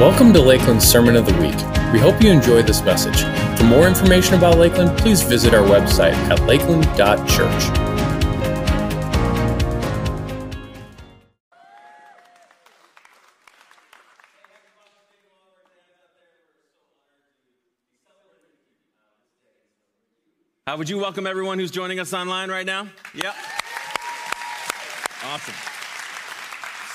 Welcome to Lakeland's Sermon of the Week. We hope you enjoy this message. For more information about Lakeland, please visit our website at lakeland.church. How would you welcome everyone who's joining us online right now? Yep. Awesome.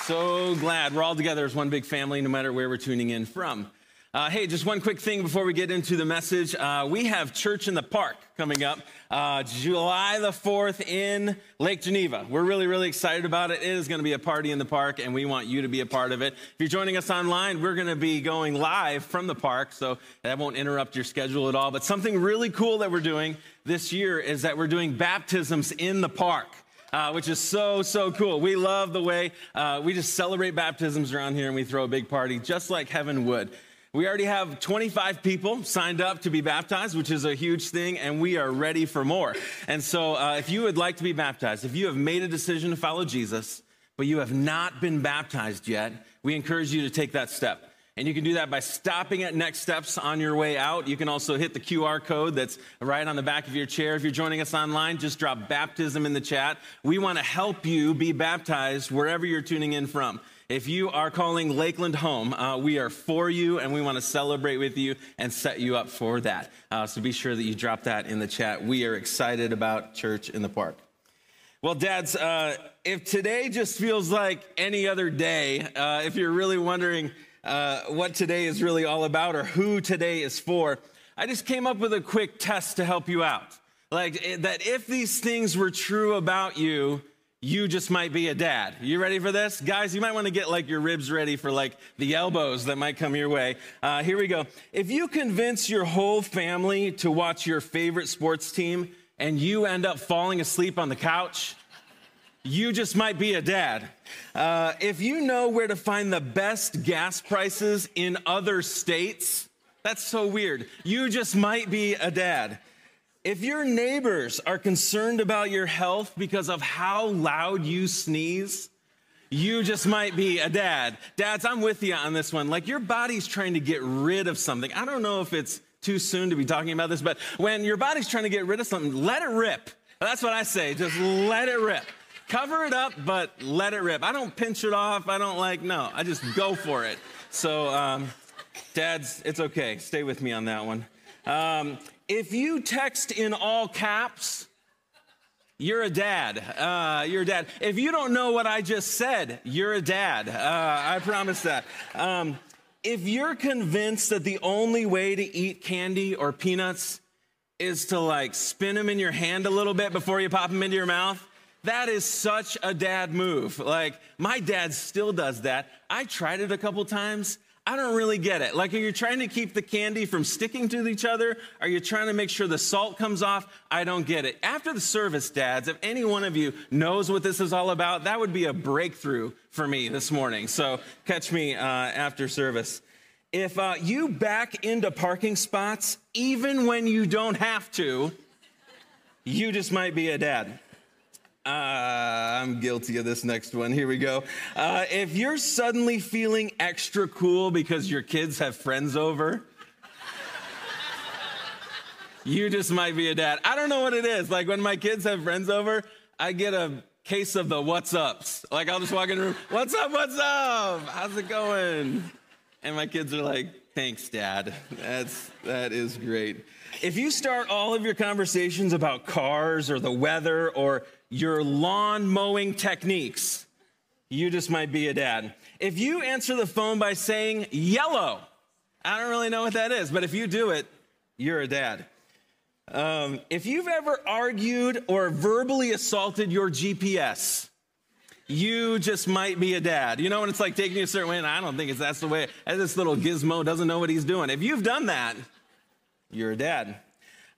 So glad we're all together as one big family, no matter where we're tuning in from. Uh, hey, just one quick thing before we get into the message. Uh, we have Church in the Park coming up uh, July the 4th in Lake Geneva. We're really, really excited about it. It is going to be a party in the park, and we want you to be a part of it. If you're joining us online, we're going to be going live from the park, so that won't interrupt your schedule at all. But something really cool that we're doing this year is that we're doing baptisms in the park uh, which is so, so cool. We love the way uh, we just celebrate baptisms around here and we throw a big party just like heaven would. We already have 25 people signed up to be baptized, which is a huge thing, and we are ready for more. And so, uh, if you would like to be baptized, if you have made a decision to follow Jesus, but you have not been baptized yet, we encourage you to take that step. And you can do that by stopping at Next Steps on your way out. You can also hit the QR code that's right on the back of your chair. If you're joining us online, just drop baptism in the chat. We want to help you be baptized wherever you're tuning in from. If you are calling Lakeland home, uh, we are for you and we want to celebrate with you and set you up for that. Uh, so be sure that you drop that in the chat. We are excited about church in the park. Well, dads, uh, if today just feels like any other day, uh, if you're really wondering, uh, what today is really all about or who today is for, I just came up with a quick test to help you out. Like eh, that if these things were true about you, you just might be a dad. You ready for this? Guys, you might want to get like your ribs ready for like the elbows that might come your way. Uh, here we go. If you convince your whole family to watch your favorite sports team and you end up falling asleep on the couch, you just might be a dad. Uh, if you know where to find the best gas prices in other states, that's so weird. You just might be a dad. If your neighbors are concerned about your health because of how loud you sneeze, you just might be a dad. Dads, I'm with you on this one. Like your body's trying to get rid of something. I don't know if it's too soon to be talking about this, but when your body's trying to get rid of something, let it rip. That's what I say. Just let it rip cover it up, but let it rip. I don't pinch it off. I don't like, no, I just go for it. So, um, dads, it's okay. Stay with me on that one. Um, if you text in all caps, you're a dad. Uh, you're a dad. If you don't know what I just said, you're a dad. Uh, I promise that. Um, if you're convinced that the only way to eat candy or peanuts is to like spin them in your hand a little bit before you pop them into your mouth, that is such a dad move. Like, my dad still does that. I tried it a couple times. I don't really get it. Like, are you trying to keep the candy from sticking to each other? Are you trying to make sure the salt comes off? I don't get it. After the service, dads, if any one of you knows what this is all about, that would be a breakthrough for me this morning. So, catch me uh, after service. If uh, you back into parking spots, even when you don't have to, you just might be a dad. Uh, I'm guilty of this next one. Here we go. Uh, if you're suddenly feeling extra cool because your kids have friends over, you just might be a dad. I don't know what it is. Like when my kids have friends over, I get a case of the what's ups. Like I'll just walk in the room, what's up, what's up? How's it going? And my kids are like, thanks, dad. That's, that is great. If you start all of your conversations about cars or the weather or your lawn mowing techniques, you just might be a dad. If you answer the phone by saying yellow, I don't really know what that is, but if you do it, you're a dad. Um, if you've ever argued or verbally assaulted your GPS, you just might be a dad. You know, when it's like taking you a certain way, and I don't think it's that's the way. This little gizmo doesn't know what he's doing. If you've done that, you're a dad.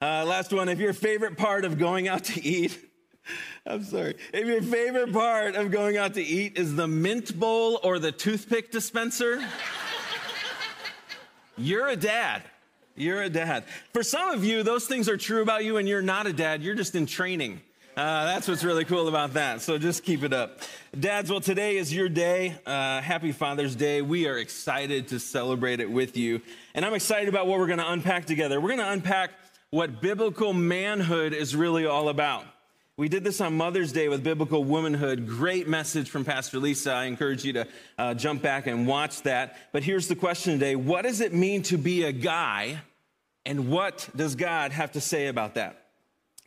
Uh, last one. If your favorite part of going out to eat I'm sorry. If your favorite part of going out to eat is the mint bowl or the toothpick dispenser, you're a dad. You're a dad. For some of you, those things are true about you and you're not a dad. You're just in training. Uh, that's what's really cool about that. So just keep it up. Dads, well, today is your day. Uh, happy Father's Day. We are excited to celebrate it with you. And I'm excited about what we're going to unpack together. We're going to unpack what biblical manhood is really all about. We did this on Mother's Day with Biblical Womanhood. Great message from Pastor Lisa. I encourage you to uh, jump back and watch that. But here's the question today What does it mean to be a guy? And what does God have to say about that?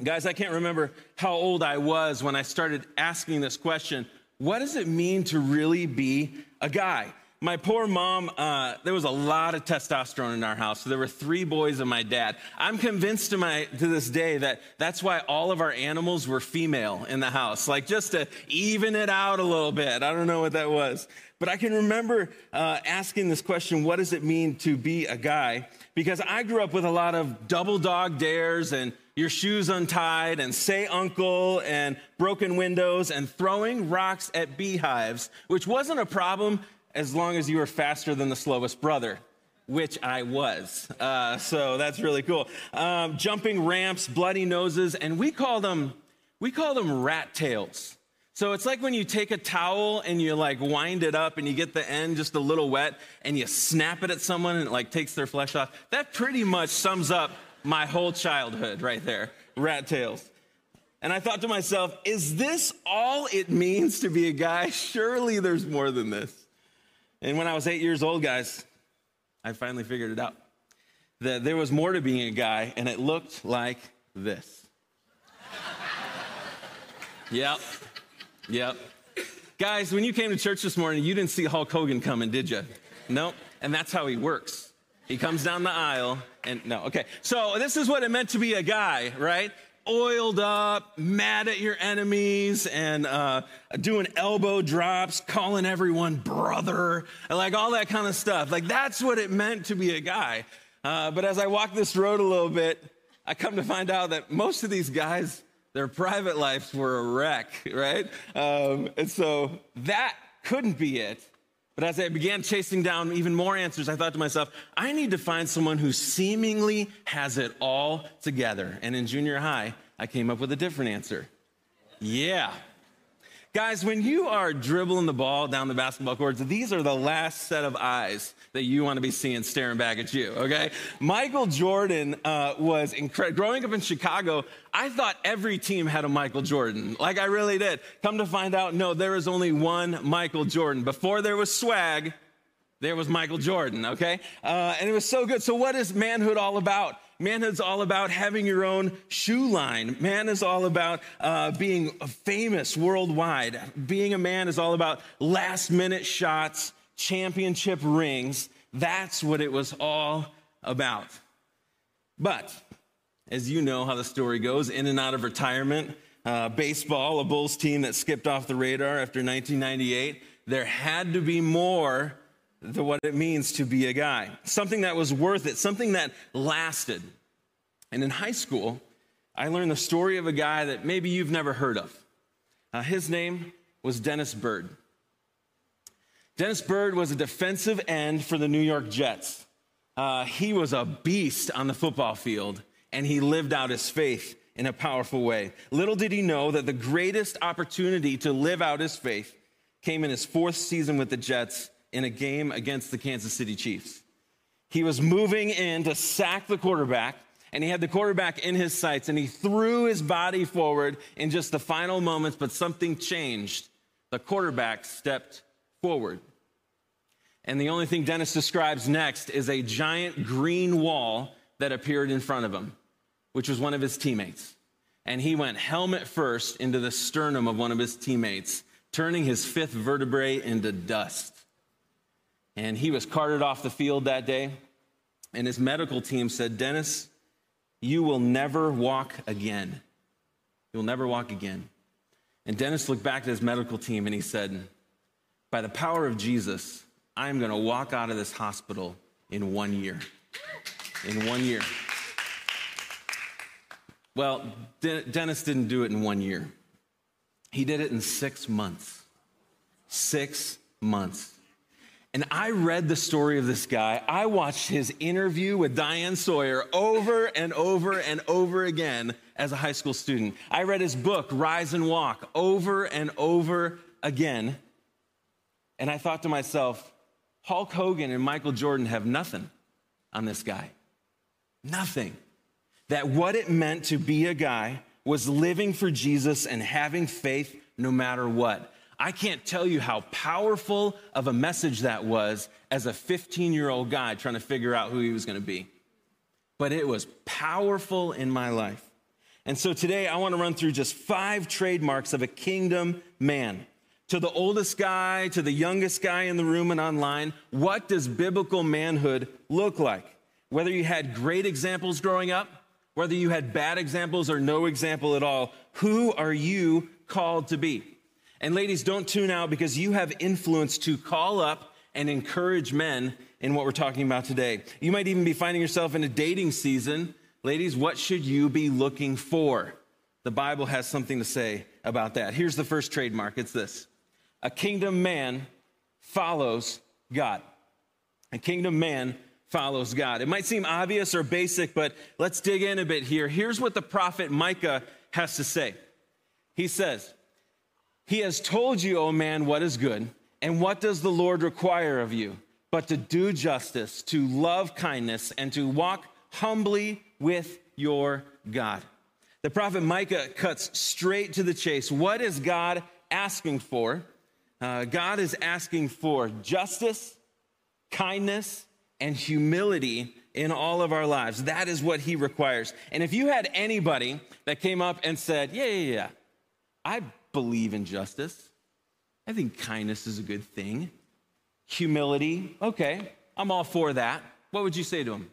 Guys, I can't remember how old I was when I started asking this question. What does it mean to really be a guy? My poor mom, uh, there was a lot of testosterone in our house. So there were three boys and my dad. I'm convinced to, my, to this day that that's why all of our animals were female in the house, like just to even it out a little bit. I don't know what that was. But I can remember uh, asking this question what does it mean to be a guy? Because I grew up with a lot of double dog dares and your shoes untied and say uncle and broken windows and throwing rocks at beehives, which wasn't a problem as long as you were faster than the slowest brother. Which I was. Uh, so that's really cool. Um, jumping ramps, bloody noses, and we call them, we call them rat tails. So it's like when you take a towel and you like wind it up and you get the end just a little wet and you snap it at someone and it like takes their flesh off. That pretty much sums up my whole childhood right there, rat tails. And I thought to myself, is this all it means to be a guy? Surely there's more than this. And when I was eight years old, guys, I finally figured it out. That there was more to being a guy, and it looked like this. yep. Yep. Guys, when you came to church this morning, you didn't see Hulk Hogan coming, did you? Nope. And that's how he works. He comes down the aisle and no, okay. So this is what it meant to be a guy, right? Oiled up, mad at your enemies, and uh, doing elbow drops, calling everyone brother, like all that kind of stuff. Like that's what it meant to be a guy. Uh, but as I walk this road a little bit, I come to find out that most of these guys, their private lives were a wreck, right? Um, and so that couldn't be it. But as I began chasing down even more answers, I thought to myself, I need to find someone who seemingly has it all together. And in junior high, I came up with a different answer. Yeah, Guys, when you are dribbling the ball down the basketball courts, these are the last set of eyes that you want to be seeing staring back at you, okay? Michael Jordan uh, was incredible. Growing up in Chicago, I thought every team had a Michael Jordan. Like, I really did. Come to find out, no, there is only one Michael Jordan. Before there was swag, there was Michael Jordan, okay? Uh, and it was so good. So, what is manhood all about? Manhood's all about having your own shoe line. Man is all about uh, being famous worldwide. Being a man is all about last minute shots, championship rings. That's what it was all about. But as you know how the story goes, in and out of retirement, uh, baseball, a Bulls team that skipped off the radar after 1998, there had to be more the, what it means to be a guy, something that was worth it, something that lasted. And in high school, I learned the story of a guy that maybe you've never heard of. Uh, his name was Dennis Byrd. Dennis Byrd was a defensive end for the New York Jets. Uh, he was a beast on the football field, and he lived out his faith in a powerful way. Little did he know that the greatest opportunity to live out his faith came in his fourth season with the Jets in a game against the Kansas City Chiefs. He was moving in to sack the quarterback, and he had the quarterback in his sights, and he threw his body forward in just the final moments, but something changed. The quarterback stepped forward. And the only thing Dennis describes next is a giant green wall that appeared in front of him, which was one of his teammates. And he went helmet first into the sternum of one of his teammates, turning his fifth vertebrae into dust. And he was carted off the field that day. And his medical team said, Dennis, you will never walk again. You'll never walk again. And Dennis looked back at his medical team and he said, By the power of Jesus, I'm going to walk out of this hospital in one year. In one year. Well, De- Dennis didn't do it in one year, he did it in six months. Six months. And I read the story of this guy. I watched his interview with Diane Sawyer over and over and over again as a high school student. I read his book, Rise and Walk, over and over again. And I thought to myself, Hulk Hogan and Michael Jordan have nothing on this guy. Nothing. That what it meant to be a guy was living for Jesus and having faith no matter what. I can't tell you how powerful of a message that was as a 15 year old guy trying to figure out who he was going to be. But it was powerful in my life. And so today I want to run through just five trademarks of a kingdom man. To the oldest guy, to the youngest guy in the room and online, what does biblical manhood look like? Whether you had great examples growing up, whether you had bad examples or no example at all, who are you called to be? And ladies, don't tune out because you have influence to call up and encourage men in what we're talking about today. You might even be finding yourself in a dating season. Ladies, what should you be looking for? The Bible has something to say about that. Here's the first trademark it's this a kingdom man follows God. A kingdom man follows God. It might seem obvious or basic, but let's dig in a bit here. Here's what the prophet Micah has to say. He says, He has told you, O man, what is good, and what does the Lord require of you? But to do justice, to love kindness, and to walk humbly with your God. The prophet Micah cuts straight to the chase. What is God asking for? Uh, God is asking for justice, kindness, and humility in all of our lives. That is what he requires. And if you had anybody that came up and said, Yeah, yeah, yeah, I believe in justice, I think kindness is a good thing, humility, okay, I'm all for that. What would you say to him?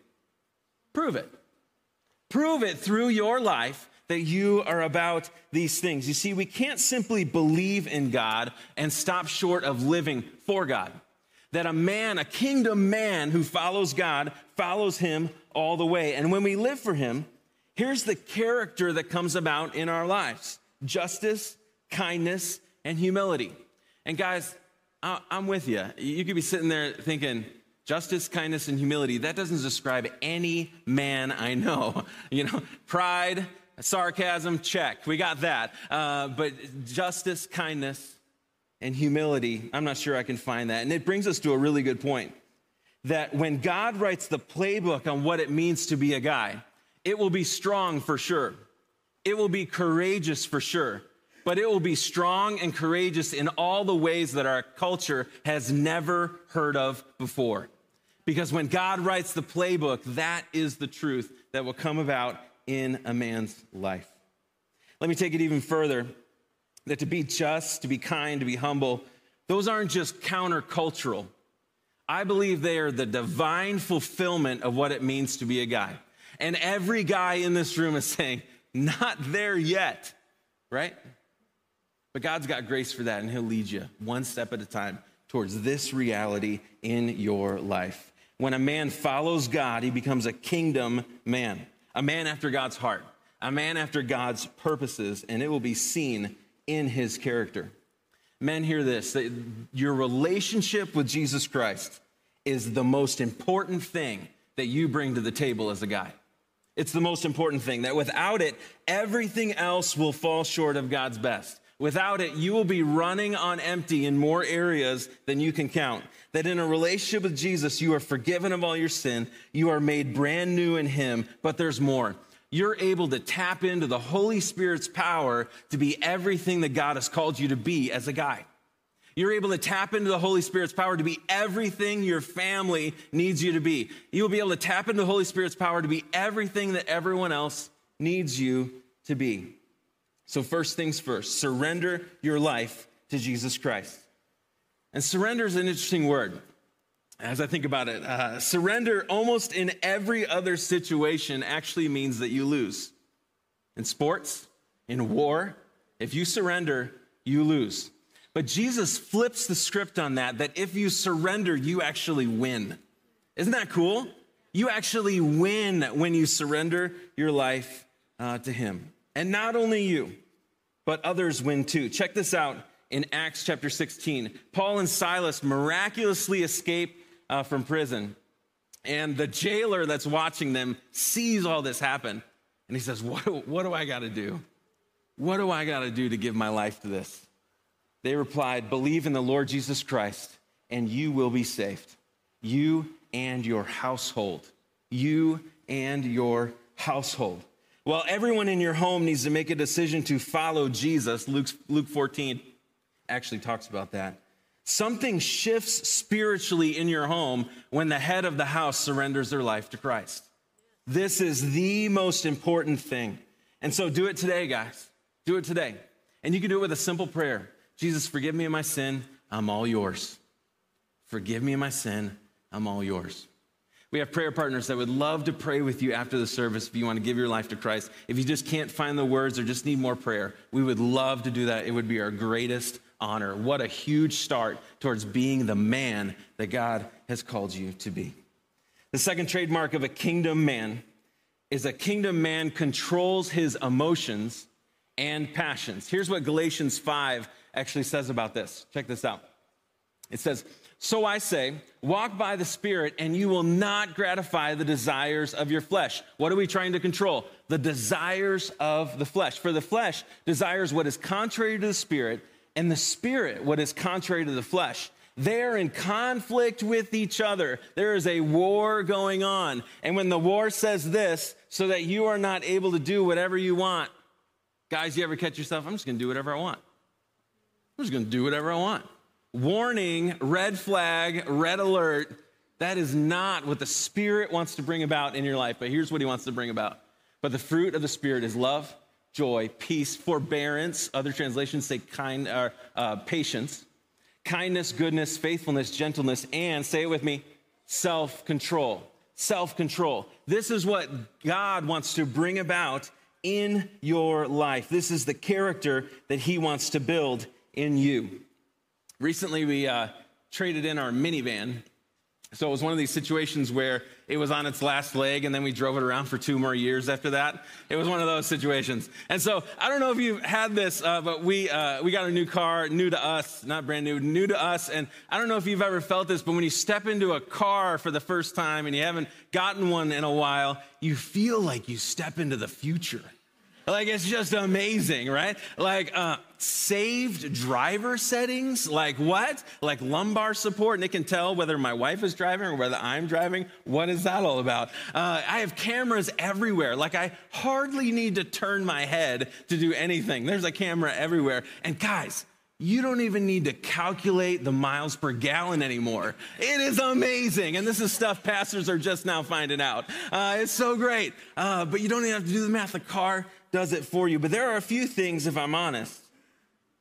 Prove it. Prove it through your life that you are about these things. You see, we can't simply believe in God and stop short of living for God. That a man, a kingdom man who follows God, follows him all the way. And when we live for him, here's the character that comes about in our lives justice, kindness, and humility. And guys, I'm with you. You could be sitting there thinking, justice, kindness, and humility. That doesn't describe any man I know. You know, pride, sarcasm, check. We got that. Uh, but justice, kindness, and humility, I'm not sure I can find that. And it brings us to a really good point that when God writes the playbook on what it means to be a guy, it will be strong for sure. It will be courageous for sure. But it will be strong and courageous in all the ways that our culture has never heard of before. Because when God writes the playbook, that is the truth that will come about in a man's life. Let me take it even further that to be just, to be kind, to be humble, those aren't just countercultural. I believe they are the divine fulfillment of what it means to be a guy. And every guy in this room is saying, not there yet, right? But God's got grace for that, and He'll lead you one step at a time towards this reality in your life. When a man follows God, he becomes a kingdom man a man after God's heart, a man after God's purposes, and it will be seen in his character. Men, hear this your relationship with Jesus Christ is the most important thing that you bring to the table as a guy. It's the most important thing, that without it, everything else will fall short of God's best. Without it, you will be running on empty in more areas than you can count. That in a relationship with Jesus, you are forgiven of all your sin, you are made brand new in Him, but there's more. You're able to tap into the Holy Spirit's power to be everything that God has called you to be as a guy. You're able to tap into the Holy Spirit's power to be everything your family needs you to be. You'll be able to tap into the Holy Spirit's power to be everything that everyone else needs you to be. So, first things first, surrender your life to Jesus Christ. And surrender is an interesting word as I think about it. Uh, surrender, almost in every other situation, actually means that you lose. In sports, in war, if you surrender, you lose. But Jesus flips the script on that, that if you surrender, you actually win. Isn't that cool? You actually win when you surrender your life uh, to Him. And not only you, but others win too. Check this out in Acts chapter 16. Paul and Silas miraculously escape uh, from prison, and the jailer that's watching them sees all this happen. And he says, What what do I got to do? What do I got to do to give my life to this? They replied, Believe in the Lord Jesus Christ, and you will be saved. You and your household. You and your household. Well, everyone in your home needs to make a decision to follow Jesus. Luke, Luke 14 actually talks about that. Something shifts spiritually in your home when the head of the house surrenders their life to Christ. This is the most important thing. And so do it today, guys. Do it today. And you can do it with a simple prayer Jesus, forgive me of my sin. I'm all yours. Forgive me of my sin. I'm all yours. We have prayer partners that would love to pray with you after the service if you want to give your life to Christ. If you just can't find the words or just need more prayer, we would love to do that. It would be our greatest honor. What a huge start towards being the man that God has called you to be. The second trademark of a kingdom man is a kingdom man controls his emotions and passions. Here's what Galatians 5 actually says about this. Check this out. It says, So I say, walk by the Spirit, and you will not gratify the desires of your flesh. What are we trying to control? The desires of the flesh. For the flesh desires what is contrary to the Spirit, and the Spirit what is contrary to the flesh. They're in conflict with each other. There is a war going on. And when the war says this, so that you are not able to do whatever you want, guys, you ever catch yourself? I'm just going to do whatever I want. I'm just going to do whatever I want. Warning, red flag, red alert. That is not what the Spirit wants to bring about in your life. But here's what He wants to bring about. But the fruit of the Spirit is love, joy, peace, forbearance. Other translations say kind, uh, uh, patience, kindness, goodness, faithfulness, gentleness, and say it with me, self control. Self control. This is what God wants to bring about in your life. This is the character that He wants to build in you. Recently, we uh, traded in our minivan. So it was one of these situations where it was on its last leg and then we drove it around for two more years after that. It was one of those situations. And so I don't know if you've had this, uh, but we, uh, we got a new car, new to us, not brand new, new to us. And I don't know if you've ever felt this, but when you step into a car for the first time and you haven't gotten one in a while, you feel like you step into the future. Like it's just amazing, right? Like uh, saved driver settings, like what? Like lumbar support, and it can tell whether my wife is driving or whether I'm driving. What is that all about? Uh, I have cameras everywhere. Like I hardly need to turn my head to do anything. There's a camera everywhere. And guys, you don't even need to calculate the miles per gallon anymore. It is amazing. And this is stuff pastors are just now finding out. Uh, it's so great. Uh, but you don't even have to do the math. The car does it for you. But there are a few things, if I'm honest,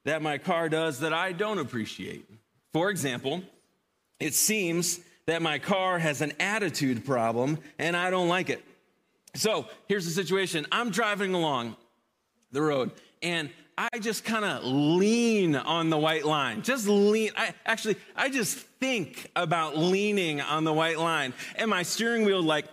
that my car does that I don't appreciate. For example, it seems that my car has an attitude problem and I don't like it. So here's the situation I'm driving along the road and I just kind of lean on the white line. Just lean. I actually, I just think about leaning on the white line. And my steering wheel, like,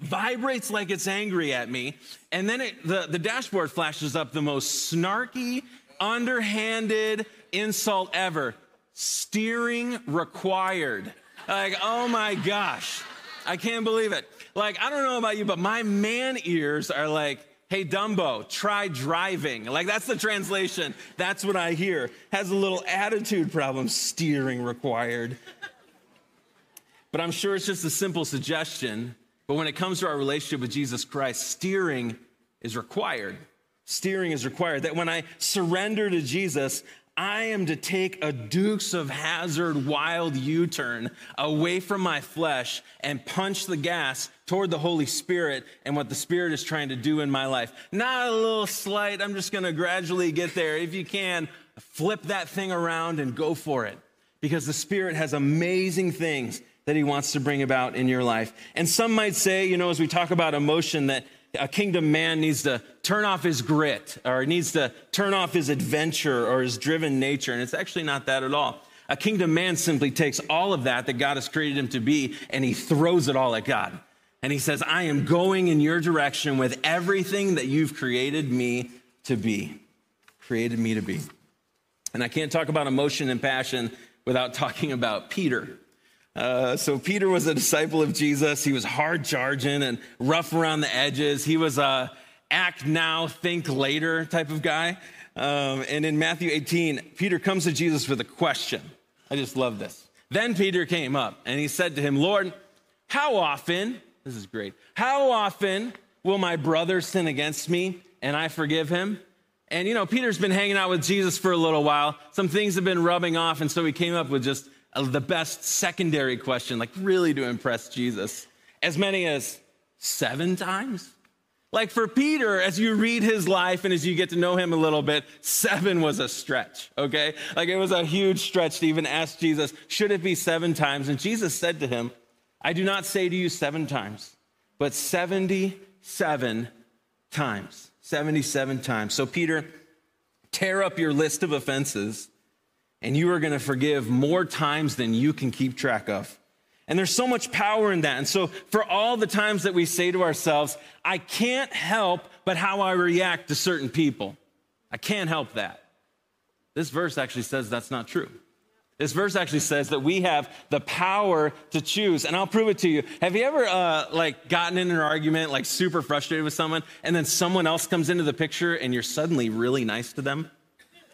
vibrates like it's angry at me. And then it, the, the dashboard flashes up the most snarky, underhanded insult ever steering required. Like, oh my gosh, I can't believe it. Like, I don't know about you, but my man ears are like, Hey, Dumbo, try driving. Like, that's the translation. That's what I hear. Has a little attitude problem, steering required. But I'm sure it's just a simple suggestion. But when it comes to our relationship with Jesus Christ, steering is required. Steering is required. That when I surrender to Jesus, I am to take a Dukes of Hazzard wild U turn away from my flesh and punch the gas toward the Holy Spirit and what the Spirit is trying to do in my life. Not a little slight, I'm just gonna gradually get there. If you can, flip that thing around and go for it because the Spirit has amazing things that He wants to bring about in your life. And some might say, you know, as we talk about emotion, that a kingdom man needs to turn off his grit or needs to turn off his adventure or his driven nature. And it's actually not that at all. A kingdom man simply takes all of that that God has created him to be and he throws it all at God. And he says, I am going in your direction with everything that you've created me to be. Created me to be. And I can't talk about emotion and passion without talking about Peter. Uh, so Peter was a disciple of Jesus. He was hard charging and rough around the edges. He was a act now, think later type of guy. Um, and in Matthew 18, Peter comes to Jesus with a question. I just love this. Then Peter came up and he said to him, Lord, how often, this is great, how often will my brother sin against me and I forgive him? And you know, Peter's been hanging out with Jesus for a little while. Some things have been rubbing off, and so he came up with just the best secondary question, like really to impress Jesus. As many as seven times? Like for Peter, as you read his life and as you get to know him a little bit, seven was a stretch, okay? Like it was a huge stretch to even ask Jesus, should it be seven times? And Jesus said to him, I do not say to you seven times, but 77 times. 77 times. So, Peter, tear up your list of offenses, and you are going to forgive more times than you can keep track of. And there's so much power in that. And so, for all the times that we say to ourselves, I can't help but how I react to certain people, I can't help that. This verse actually says that's not true. This verse actually says that we have the power to choose, and I'll prove it to you. Have you ever uh, like gotten in an argument, like super frustrated with someone, and then someone else comes into the picture, and you're suddenly really nice to them?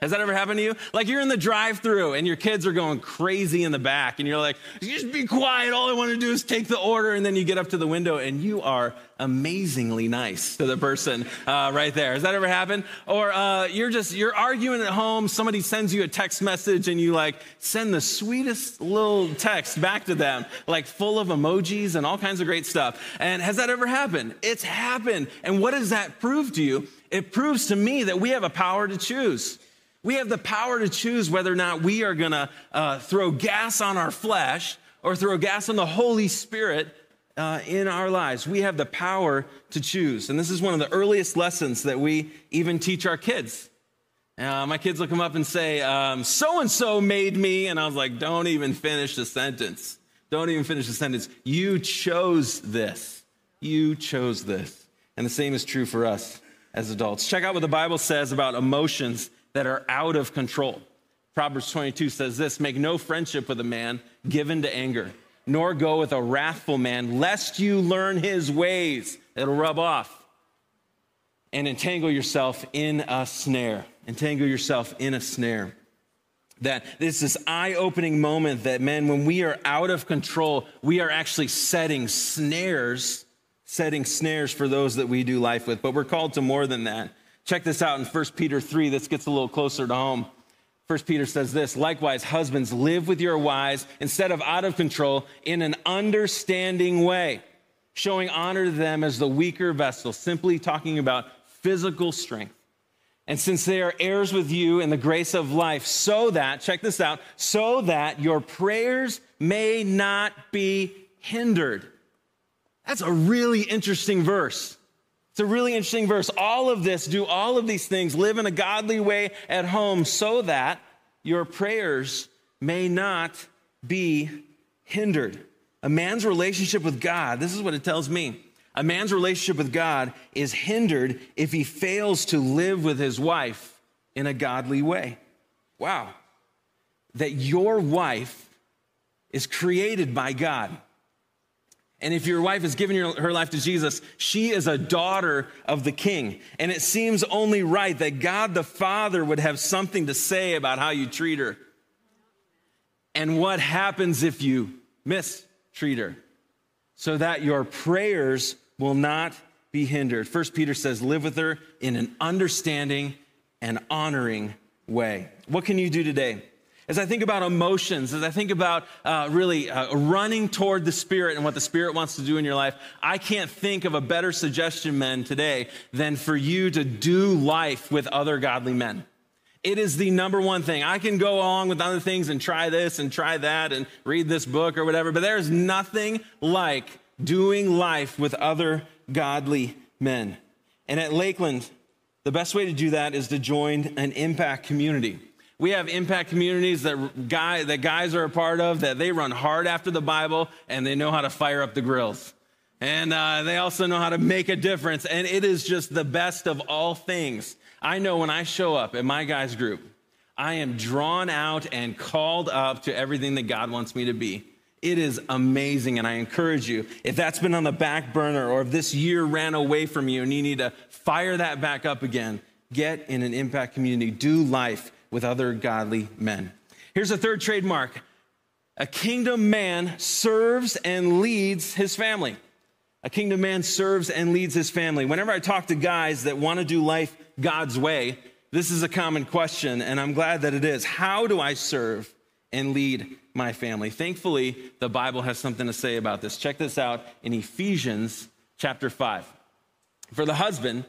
Has that ever happened to you? Like you're in the drive through and your kids are going crazy in the back and you're like, just be quiet. All I want to do is take the order. And then you get up to the window and you are amazingly nice to the person uh, right there. Has that ever happened? Or uh, you're just, you're arguing at home. Somebody sends you a text message and you like send the sweetest little text back to them, like full of emojis and all kinds of great stuff. And has that ever happened? It's happened. And what does that prove to you? It proves to me that we have a power to choose. We have the power to choose whether or not we are going to uh, throw gas on our flesh or throw gas on the Holy Spirit uh, in our lives. We have the power to choose. And this is one of the earliest lessons that we even teach our kids. Uh, my kids will come up and say, So and so made me. And I was like, Don't even finish the sentence. Don't even finish the sentence. You chose this. You chose this. And the same is true for us as adults. Check out what the Bible says about emotions that are out of control. Proverbs 22 says this Make no friendship with a man given to anger, nor go with a wrathful man, lest you learn his ways. It'll rub off. And entangle yourself in a snare. Entangle yourself in a snare. That this is eye opening moment that, man, when we are out of control, we are actually setting snares, setting snares for those that we do life with. But we're called to more than that. Check this out in 1 Peter 3. This gets a little closer to home. 1 Peter says this Likewise, husbands, live with your wives instead of out of control in an understanding way, showing honor to them as the weaker vessel, simply talking about physical strength. And since they are heirs with you in the grace of life, so that, check this out, so that your prayers may not be hindered. That's a really interesting verse. It's a really interesting verse. All of this, do all of these things, live in a godly way at home so that your prayers may not be hindered. A man's relationship with God, this is what it tells me. A man's relationship with God is hindered if he fails to live with his wife in a godly way. Wow. That your wife is created by God. And if your wife has given her life to Jesus, she is a daughter of the king. And it seems only right that God the Father would have something to say about how you treat her. And what happens if you mistreat her? So that your prayers will not be hindered. First Peter says, live with her in an understanding and honoring way. What can you do today? As I think about emotions, as I think about uh, really uh, running toward the Spirit and what the Spirit wants to do in your life, I can't think of a better suggestion, men, today than for you to do life with other godly men. It is the number one thing. I can go along with other things and try this and try that and read this book or whatever, but there is nothing like doing life with other godly men. And at Lakeland, the best way to do that is to join an impact community. We have impact communities that, guy, that guys are a part of that they run hard after the Bible and they know how to fire up the grills. And uh, they also know how to make a difference. And it is just the best of all things. I know when I show up at my guys' group, I am drawn out and called up to everything that God wants me to be. It is amazing, and I encourage you, if that's been on the back burner or if this year ran away from you and you need to fire that back up again, get in an impact community. Do life with other godly men. Here's a third trademark a kingdom man serves and leads his family. A kingdom man serves and leads his family. Whenever I talk to guys that want to do life God's way, this is a common question, and I'm glad that it is. How do I serve and lead my family? Thankfully, the Bible has something to say about this. Check this out in Ephesians chapter 5. For the husband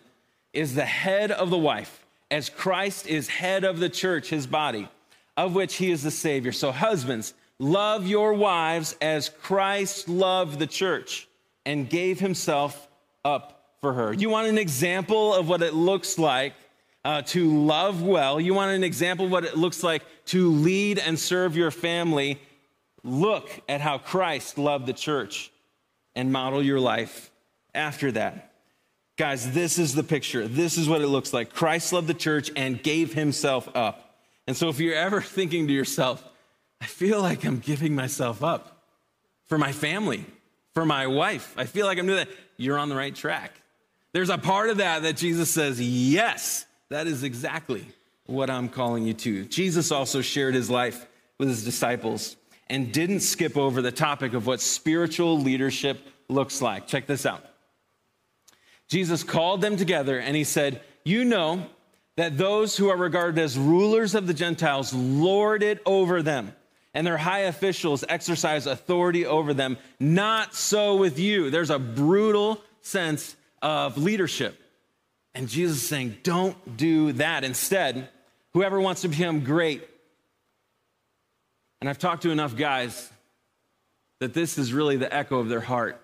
is the head of the wife, as Christ is head of the church, his body, of which he is the Savior. So, husbands, love your wives as Christ loved the church and gave himself up for her. You want an example of what it looks like uh, to love well, you want an example of what it looks like to lead and serve your family, look at how Christ loved the church and model your life after that. Guys, this is the picture. This is what it looks like. Christ loved the church and gave himself up. And so if you're ever thinking to yourself, I feel like I'm giving myself up for my family, for my wife, I feel like I'm doing that, you're on the right track. There's a part of that that Jesus says, yes, that is exactly what I'm calling you to. Jesus also shared his life with his disciples and didn't skip over the topic of what spiritual leadership looks like. Check this out. Jesus called them together and he said, You know that those who are regarded as rulers of the Gentiles lord it over them, and their high officials exercise authority over them. Not so with you. There's a brutal sense of leadership. And Jesus is saying, don't do that. Instead, whoever wants to become great, and I've talked to enough guys that this is really the echo of their heart.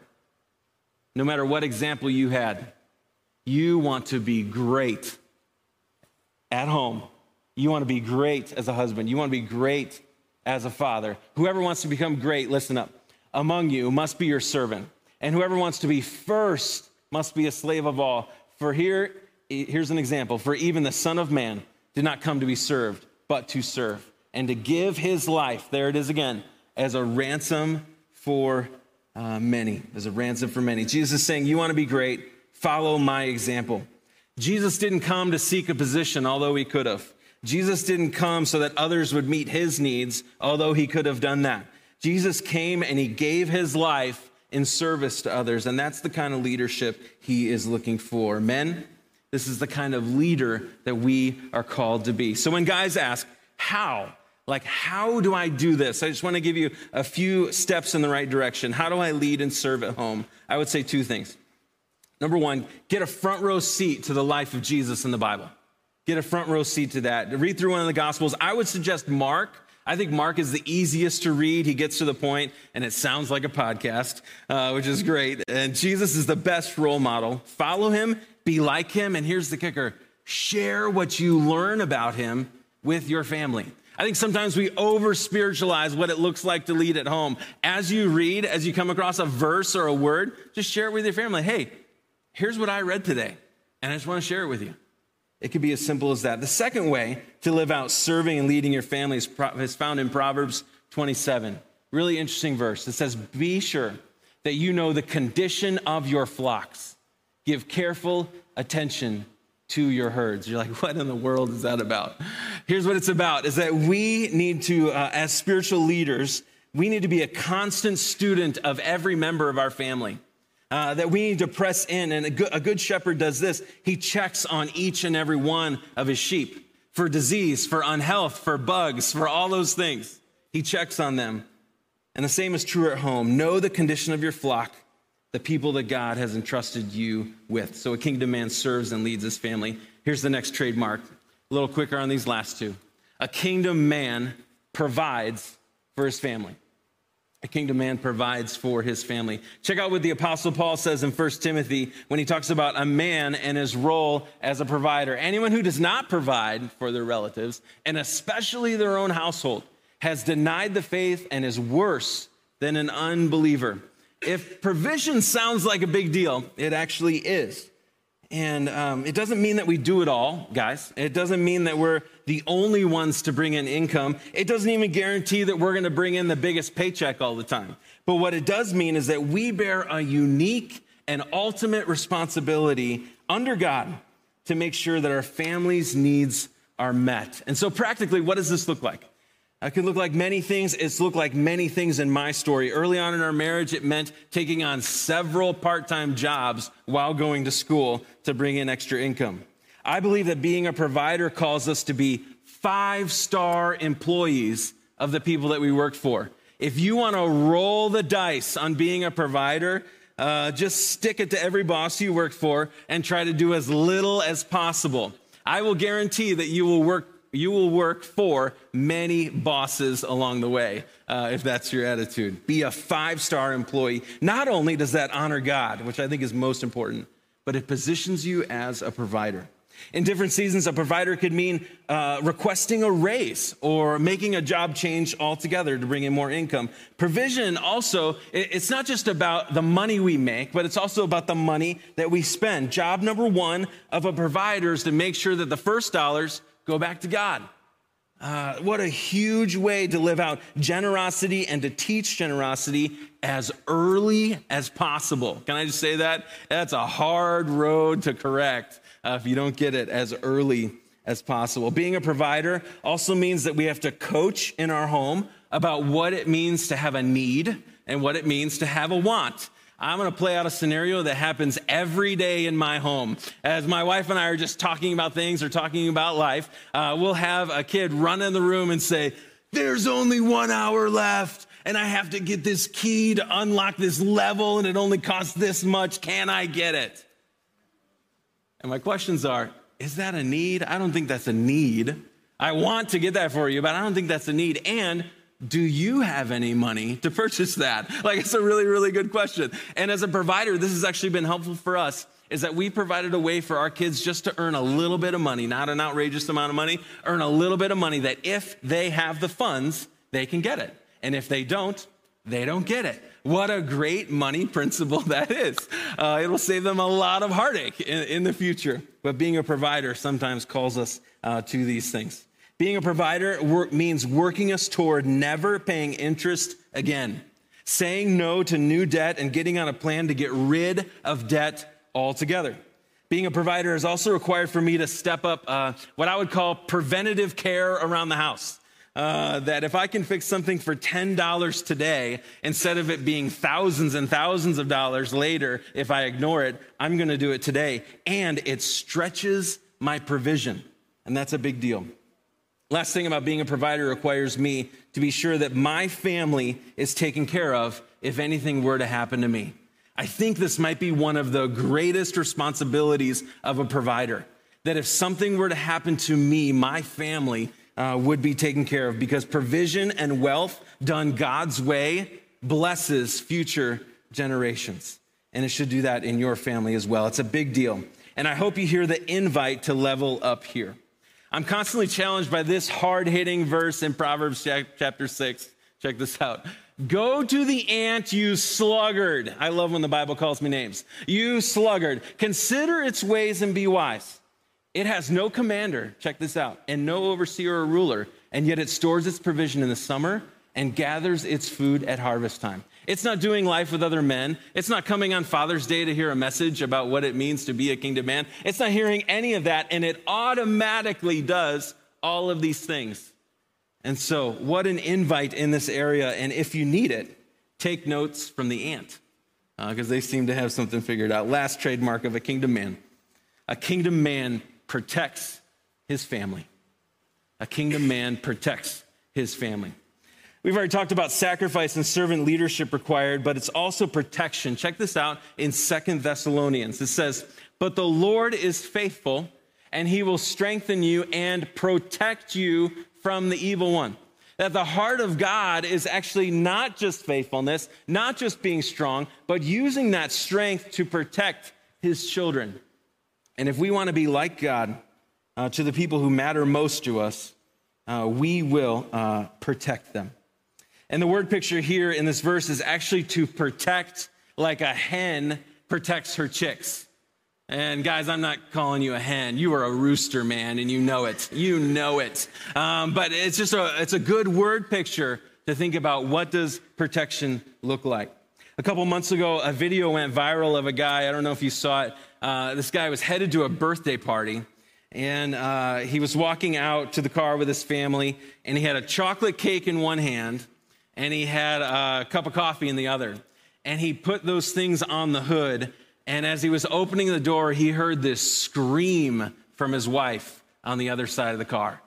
No matter what example you had, you want to be great at home. You want to be great as a husband. You want to be great as a father. Whoever wants to become great, listen up, among you must be your servant. And whoever wants to be first must be a slave of all. For here here's an example for even the Son of Man did not come to be served, but to serve, and to give his life, there it is again, as a ransom for uh, many, as a ransom for many. Jesus is saying, You want to be great, follow my example. Jesus didn't come to seek a position, although he could have. Jesus didn't come so that others would meet his needs, although he could have done that. Jesus came and he gave his life in service to others, and that's the kind of leadership he is looking for. Men, this is the kind of leader that we are called to be. So when guys ask, how? Like, how do I do this? I just want to give you a few steps in the right direction. How do I lead and serve at home? I would say two things. Number one, get a front row seat to the life of Jesus in the Bible. Get a front row seat to that. Read through one of the Gospels. I would suggest Mark. I think Mark is the easiest to read. He gets to the point, and it sounds like a podcast, uh, which is great. And Jesus is the best role model. Follow him be like him. And here's the kicker share what you learn about him with your family. I think sometimes we over spiritualize what it looks like to lead at home. As you read, as you come across a verse or a word, just share it with your family. Hey, here's what I read today, and I just want to share it with you. It could be as simple as that. The second way to live out serving and leading your family is, found in Proverbs 27. Really interesting verse. It says, Be sure that you know the condition of your flocks Give careful attention to your herds. You're like, what in the world is that about? Here's what it's about is that we need to, uh, as spiritual leaders, we need to be a constant student of every member of our family. Uh, that we need to press in. And a good, a good shepherd does this he checks on each and every one of his sheep for disease, for unhealth, for bugs, for all those things. He checks on them. And the same is true at home. Know the condition of your flock the people that God has entrusted you with. So a kingdom man serves and leads his family. Here's the next trademark, a little quicker on these last two. A kingdom man provides for his family. A kingdom man provides for his family. Check out what the apostle Paul says in 1 Timothy when he talks about a man and his role as a provider. Anyone who does not provide for their relatives, and especially their own household, has denied the faith and is worse than an unbeliever if provision sounds like a big deal, it actually is. And um, it doesn't mean that we do it all, guys. It doesn't mean that we're the only ones to bring in income. It doesn't even guarantee that we're going to bring in the biggest paycheck all the time. But what it does mean is that we bear a unique and ultimate responsibility under God to make sure that our family's needs are met. And so, practically, what does this look like? It could look like many things. It's looked like many things in my story. Early on in our marriage, it meant taking on several part time jobs while going to school to bring in extra income. I believe that being a provider calls us to be five star employees of the people that we work for. If you want to roll the dice on being a provider, uh, just stick it to every boss you work for and try to do as little as possible. I will guarantee that you will work you will work for many bosses along the way uh, if that's your attitude. Be a five star employee. Not only does that honor God, which I think is most important, but it positions you as a provider. In different seasons, a provider could mean uh, requesting a raise or making a job change altogether to bring in more income. Provision also, it's not just about the money we make, but it's also about the money that we spend. Job number one of a provider is to make sure that the first dollars go back to God. Uh, what a huge way to live out generosity and to teach generosity as early as possible. Can I just say that? That's a hard road to correct uh, if you don't get it as early as possible. Being a provider also means that we have to coach in our home about what it means to have a need and what it means to have a want. I'm going to play out a scenario that happens every day in my home. As my wife and I are just talking about things or talking about life, uh, we'll have a kid run in the room and say, There's only one hour left, and I have to get this key to unlock this level, and it only costs this much. Can I get it? And my questions are Is that a need? I don't think that's a need. I want to get that for you, but I don't think that's a need. And do you have any money to purchase that? Like, it's a really, really good question. And as a provider, this has actually been helpful for us is that we provided a way for our kids just to earn a little bit of money, not an outrageous amount of money, earn a little bit of money that if they have the funds, they can get it. And if they don't, they don't get it. What a great money principle that is. Uh, it'll save them a lot of heartache in, in, the future. But being a provider sometimes calls us uh, to these things. Being a provider work, means working us toward never paying interest again, saying no to new debt and getting on a plan to get rid of debt altogether. Being a provider is also required for me to step up uh, what I would call preventative care around the house. Uh, that if I can fix something for $10 today, instead of it being thousands and thousands of dollars later, if I ignore it, I'm to do it today. And it stretches my provision. And that's a big deal. Last thing about being a provider requires me to be sure that my family is taken care of if anything were to happen to me. I think this might be one of the greatest responsibilities of a provider. That if something were to happen to me, my family uh, would be taken care of because provision and wealth done God's way blesses future generations. And it should do that in your family as well. It's a big deal. And I hope you hear the invite to level up here. I'm constantly challenged by this hard hitting verse in Proverbs chapter 6. Check this out. Go to the ant, you sluggard. I love when the Bible calls me names. You sluggard. Consider its ways and be wise. It has no commander, check this out, and no overseer or ruler, and yet it stores its provision in the summer and gathers its food at harvest time. It's not doing life with other men. It's not coming on Father's Day to hear a message about what it means to be a kingdom man. It's not hearing any of that, and it automatically does all of these things. And so, what an invite in this area. And if you need it, take notes from the ant, because uh, they seem to have something figured out. Last trademark of a kingdom man a kingdom man protects his family. A kingdom man protects his family. We've already talked about sacrifice and servant leadership required, but it's also protection. Check this out in Second Thessalonians. It says, But the Lord is faithful, and he will strengthen you and protect you from the evil one. That the heart of God is actually not just faithfulness, not just being strong, but using that strength to protect his children. And if we want to be like God uh, to the people who matter most to us, uh, we will uh, protect them. And the word picture here in this verse is actually to protect like a hen protects her chicks. And guys, I'm not calling you a hen. You are a rooster, man, and you know it. You know it. Um, but it's just a it's a good word picture to think about what does protection look like. A couple months ago, a video went viral of a guy. I don't know if you saw it. Uh, this guy was headed to a birthday party, and uh, he was walking out to the car with his family, and he had a chocolate cake in one hand, and he had a cup of coffee in the other. And he put those things on the hood, and as he was opening the door, he heard this scream from his wife on the other side of the car.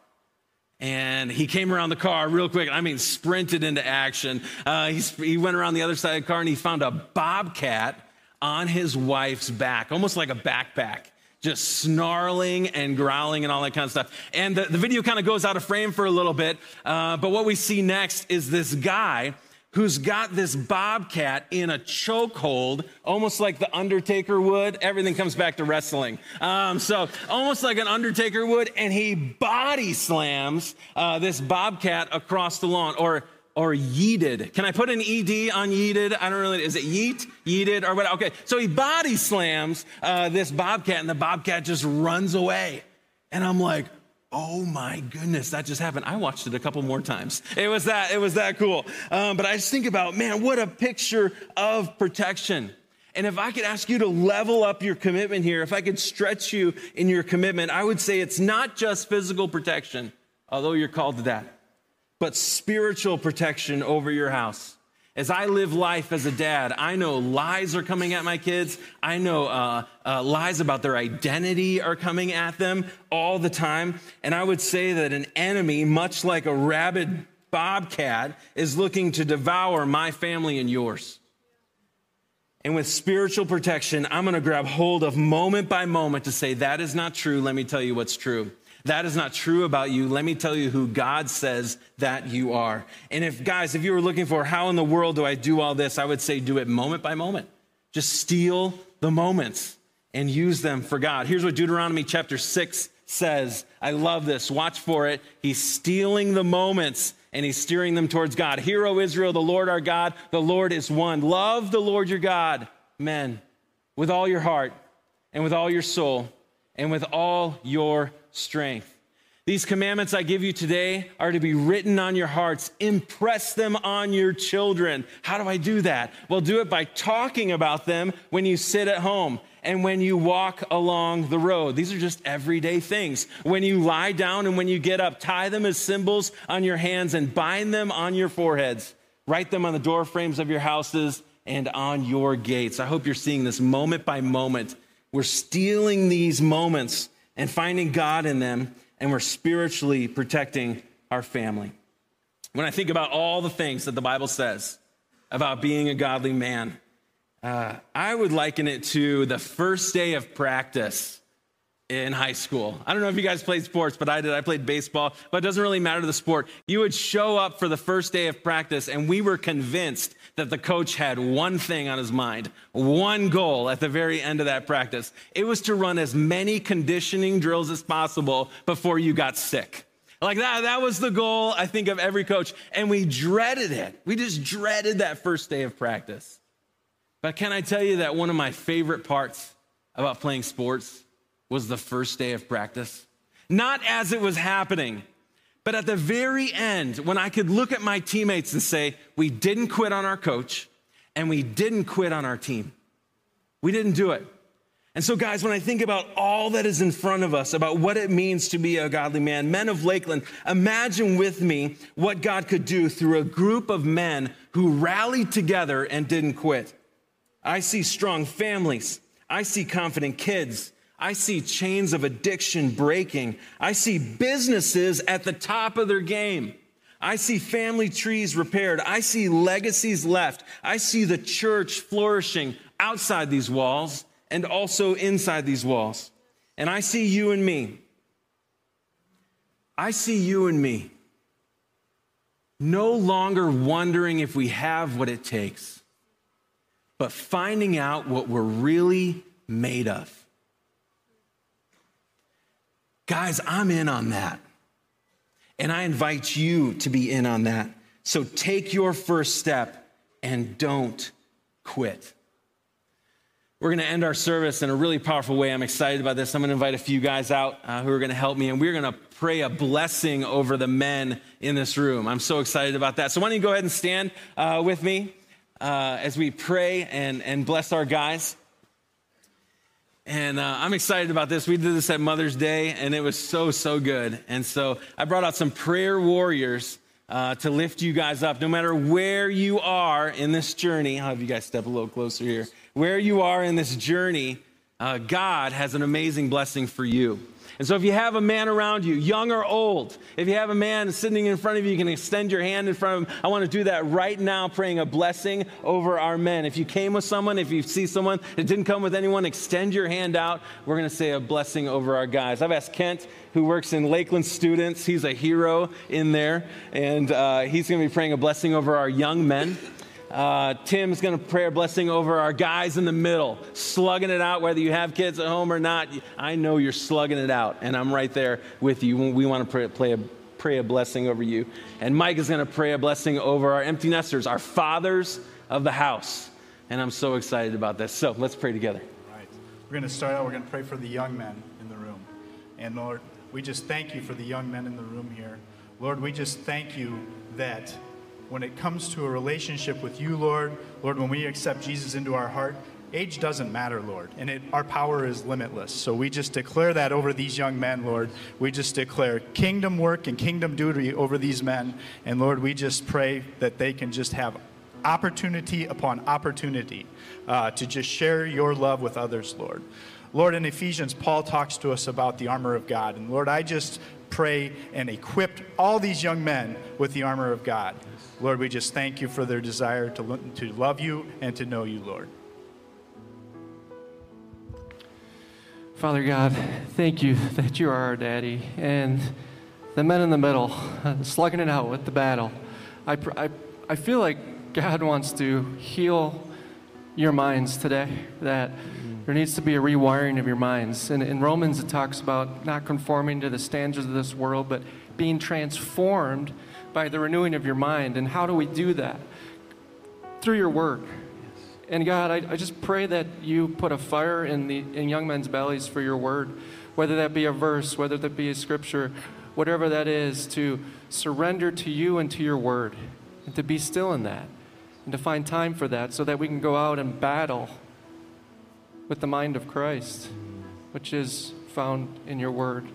And he came around the car real quick. I mean, sprinted into action. Uh, he, he went around the other side of the car and he found a bobcat on his wife's back, almost like a backpack, just snarling and growling and all that kind of stuff. And the, the video kind of goes out of frame for a little bit. Uh, but what we see next is this guy who's got this bobcat in a chokehold, almost like the Undertaker would. Everything comes back to wrestling. Um, so almost like an Undertaker would, and he body slams uh, this bobcat across the lawn, or or yeeted. Can I put an ed on yeeted? I don't really. Is it yeet, yeeted, or what? Okay, so he body slams uh, this bobcat, and the bobcat just runs away. And I'm like, oh my goodness, that just happened. I watched it a couple more times. It was that, it was that cool. Um, but I just think about, man, what a picture of protection. And if I could ask you to level up your commitment here, if I could stretch you in your commitment, I would say it's not just physical protection, although you're called to that, but spiritual protection over your house. As I live life as a dad, I know lies are coming at my kids. I know uh, uh, lies about their identity are coming at them all the time. And I would say that an enemy, much like a rabid bobcat, is looking to devour my family and yours. And with spiritual protection, I'm going to grab hold of moment by moment to say, that is not true. Let me tell you what's true that is not true about you, let me tell you who God says that you are. And if, guys, if you were looking for how in the world do I do all this, I would say do it moment by moment. Just steal the moments and use them for God. Here's what Deuteronomy chapter 6 says. I love this. Watch for it. He's stealing the moments and he's steering them towards God. Hear, O Israel, the Lord our God, the Lord is one. Love the Lord your God, men, with all your heart and with all your soul and with all your strength. These commandments I give you today are to be written on your hearts. Impress them on your children. How do I do that? Well, do it by talking about them when you sit at home and when you walk along the road. These are just everyday things. When you lie down and when you get up, tie them as symbols on your hands and bind them on your foreheads. Write them on the door frames of your houses and on your gates. I hope you're seeing this moment by moment. We're stealing these moments and finding God in them, and we're spiritually protecting our family. When I think about all the things that the Bible says about being a godly man, uh, I would liken it to the first day of practice in high school. I don't know if you guys played sports, but I did. I played baseball, but it doesn't really matter the sport. You would show up for the first day of practice, and we were convinced that the coach had one thing on his mind, one goal at the very end of that practice. It was to run as many conditioning drills as possible before you got sick. Like that, that was the goal, I think, of every coach. And we dreaded it. We just dreaded that first day of practice. But can I tell you that one of my favorite parts about playing sports was the first day of practice? Not as it was happening, but at the very end, when I could look at my teammates and say, we didn't quit on our coach and we didn't quit on our team. We didn't do it. And so, guys, when I think about all that is in front of us, about what it means to be a godly man, men of Lakeland, imagine with me what God could do through a group of men who rallied together and didn't quit. I see strong families. I see confident kids. I see chains of addiction breaking. I see businesses at the top of their game. I see family trees repaired. I see legacies left. I see the church flourishing outside these walls and also inside these walls. And I see you and me. I see you and me no longer wondering if we have what it takes, but finding out what we're really made of. Guys, I'm in on that. And I invite you to be in on that. So take your first step and don't quit. We're going to end our service in a really powerful way. I'm excited about this. I'm going to invite a few guys out uh, who are going to help me, and we're going to pray a blessing over the men in this room. I'm so excited about that. So, why don't you go ahead and stand uh, with me uh, as we pray and, and bless our guys? And uh, I'm excited about this. We did this at Mother's Day, and it was so, so good. And so I brought out some prayer warriors uh, to lift you guys up, no matter where you are in this journey. I'll have you guys step a little closer here where you are in this journey, uh, God has an amazing blessing for you. And so, if you have a man around you, young or old, if you have a man sitting in front of you, you can extend your hand in front of him. I want to do that right now, praying a blessing over our men. If you came with someone, if you see someone that didn't come with anyone, extend your hand out. We're going to say a blessing over our guys. I've asked Kent, who works in Lakeland Students, he's a hero in there, and uh, he's going to be praying a blessing over our young men. Uh, Tim's going to pray a blessing over our guys in the middle, slugging it out, whether you have kids at home or not. I know you're slugging it out, and I'm right there with you. We want to pray, a, pray a blessing over you. And Mike is going to pray a blessing over our empty nesters, our fathers of the house. And I'm so excited about this. So let's pray together. All right. We're going to start out. We're going to pray for the young men in the room. And Lord, we just thank you for the young men in the room here. Lord, we just thank you that when it comes to a relationship with you, Lord, Lord, when we accept Jesus into our heart, age doesn't matter, Lord, and it, our power is limitless. So we just declare that over these young men, Lord. We just declare kingdom work and kingdom duty over these men. And Lord, we just pray that they can just have opportunity upon opportunity uh, to just share your love with others, Lord. Lord, in Ephesians, Paul talks to us about the armor of God. And Lord, I just pray and equip all these young men with the armor of God. Lord, we just thank you for their desire to, to love you and to know you, Lord. Father God, thank you that you are our daddy. And the men in the middle, uh, slugging it out with the battle. I, I, I feel like God wants to heal your minds today, that there needs to be a rewiring of your minds. And in Romans, it talks about not conforming to the standards of this world, but being transformed by the renewing of your mind. And how do we do that? Through your work. And God, I, I just pray that you put a fire in, the, in young men's bellies for your word, whether that be a verse, whether that be a scripture, whatever that is, to surrender to you and to your word, and to be still in that, and to find time for that so that we can go out and battle with the mind of Christ, which is found in your word.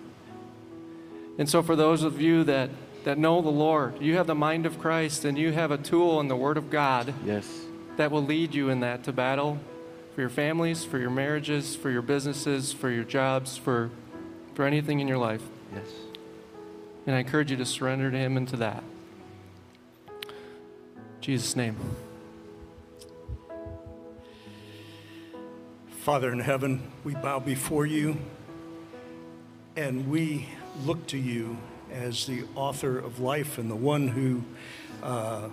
And so, for those of you that that know the Lord. You have the mind of Christ and you have a tool in the Word of God. Yes. That will lead you in that to battle for your families, for your marriages, for your businesses, for your jobs, for, for anything in your life. Yes. And I encourage you to surrender to Him into that. In Jesus' name. Father in heaven, we bow before you and we look to you as the author of life and the one who uh,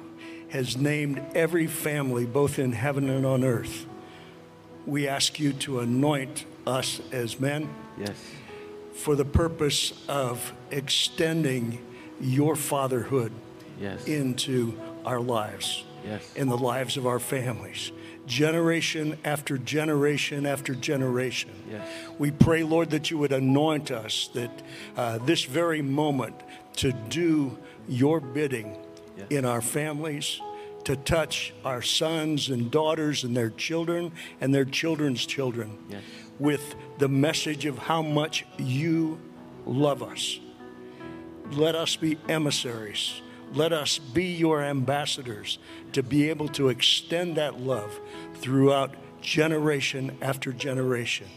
has named every family, both in heaven and on earth. We ask you to anoint us as men. Yes. For the purpose of extending your fatherhood yes. into our lives, yes. in the lives of our families generation after generation after generation. Yes. We pray, Lord, that you would anoint us, that uh, this very moment to do your bidding yes. in our families, to touch our sons and daughters and their children and their children's children yes. with the message of how much you love us. Let us be emissaries let us be your ambassadors to be able to extend that love throughout generation after generation.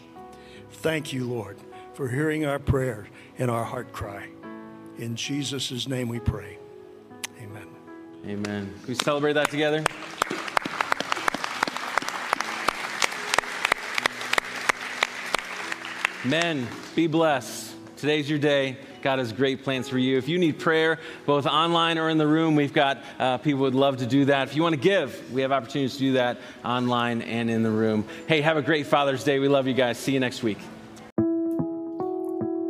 Thank you, Lord, for hearing our prayer and our heart cry. In Jesus' name we pray. Amen. Amen. Can we celebrate that together? Men, be blessed. Today's your day. God has great plans for you. If you need prayer, both online or in the room, we've got uh, people would love to do that. If you want to give, we have opportunities to do that online and in the room. Hey, have a great Father's Day. We love you guys. See you next week.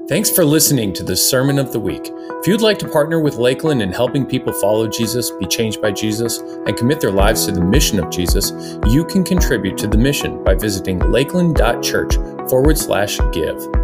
Thanks for listening to the Sermon of the Week. If you'd like to partner with Lakeland in helping people follow Jesus, be changed by Jesus, and commit their lives to the mission of Jesus, you can contribute to the mission by visiting lakeland.church forward slash give.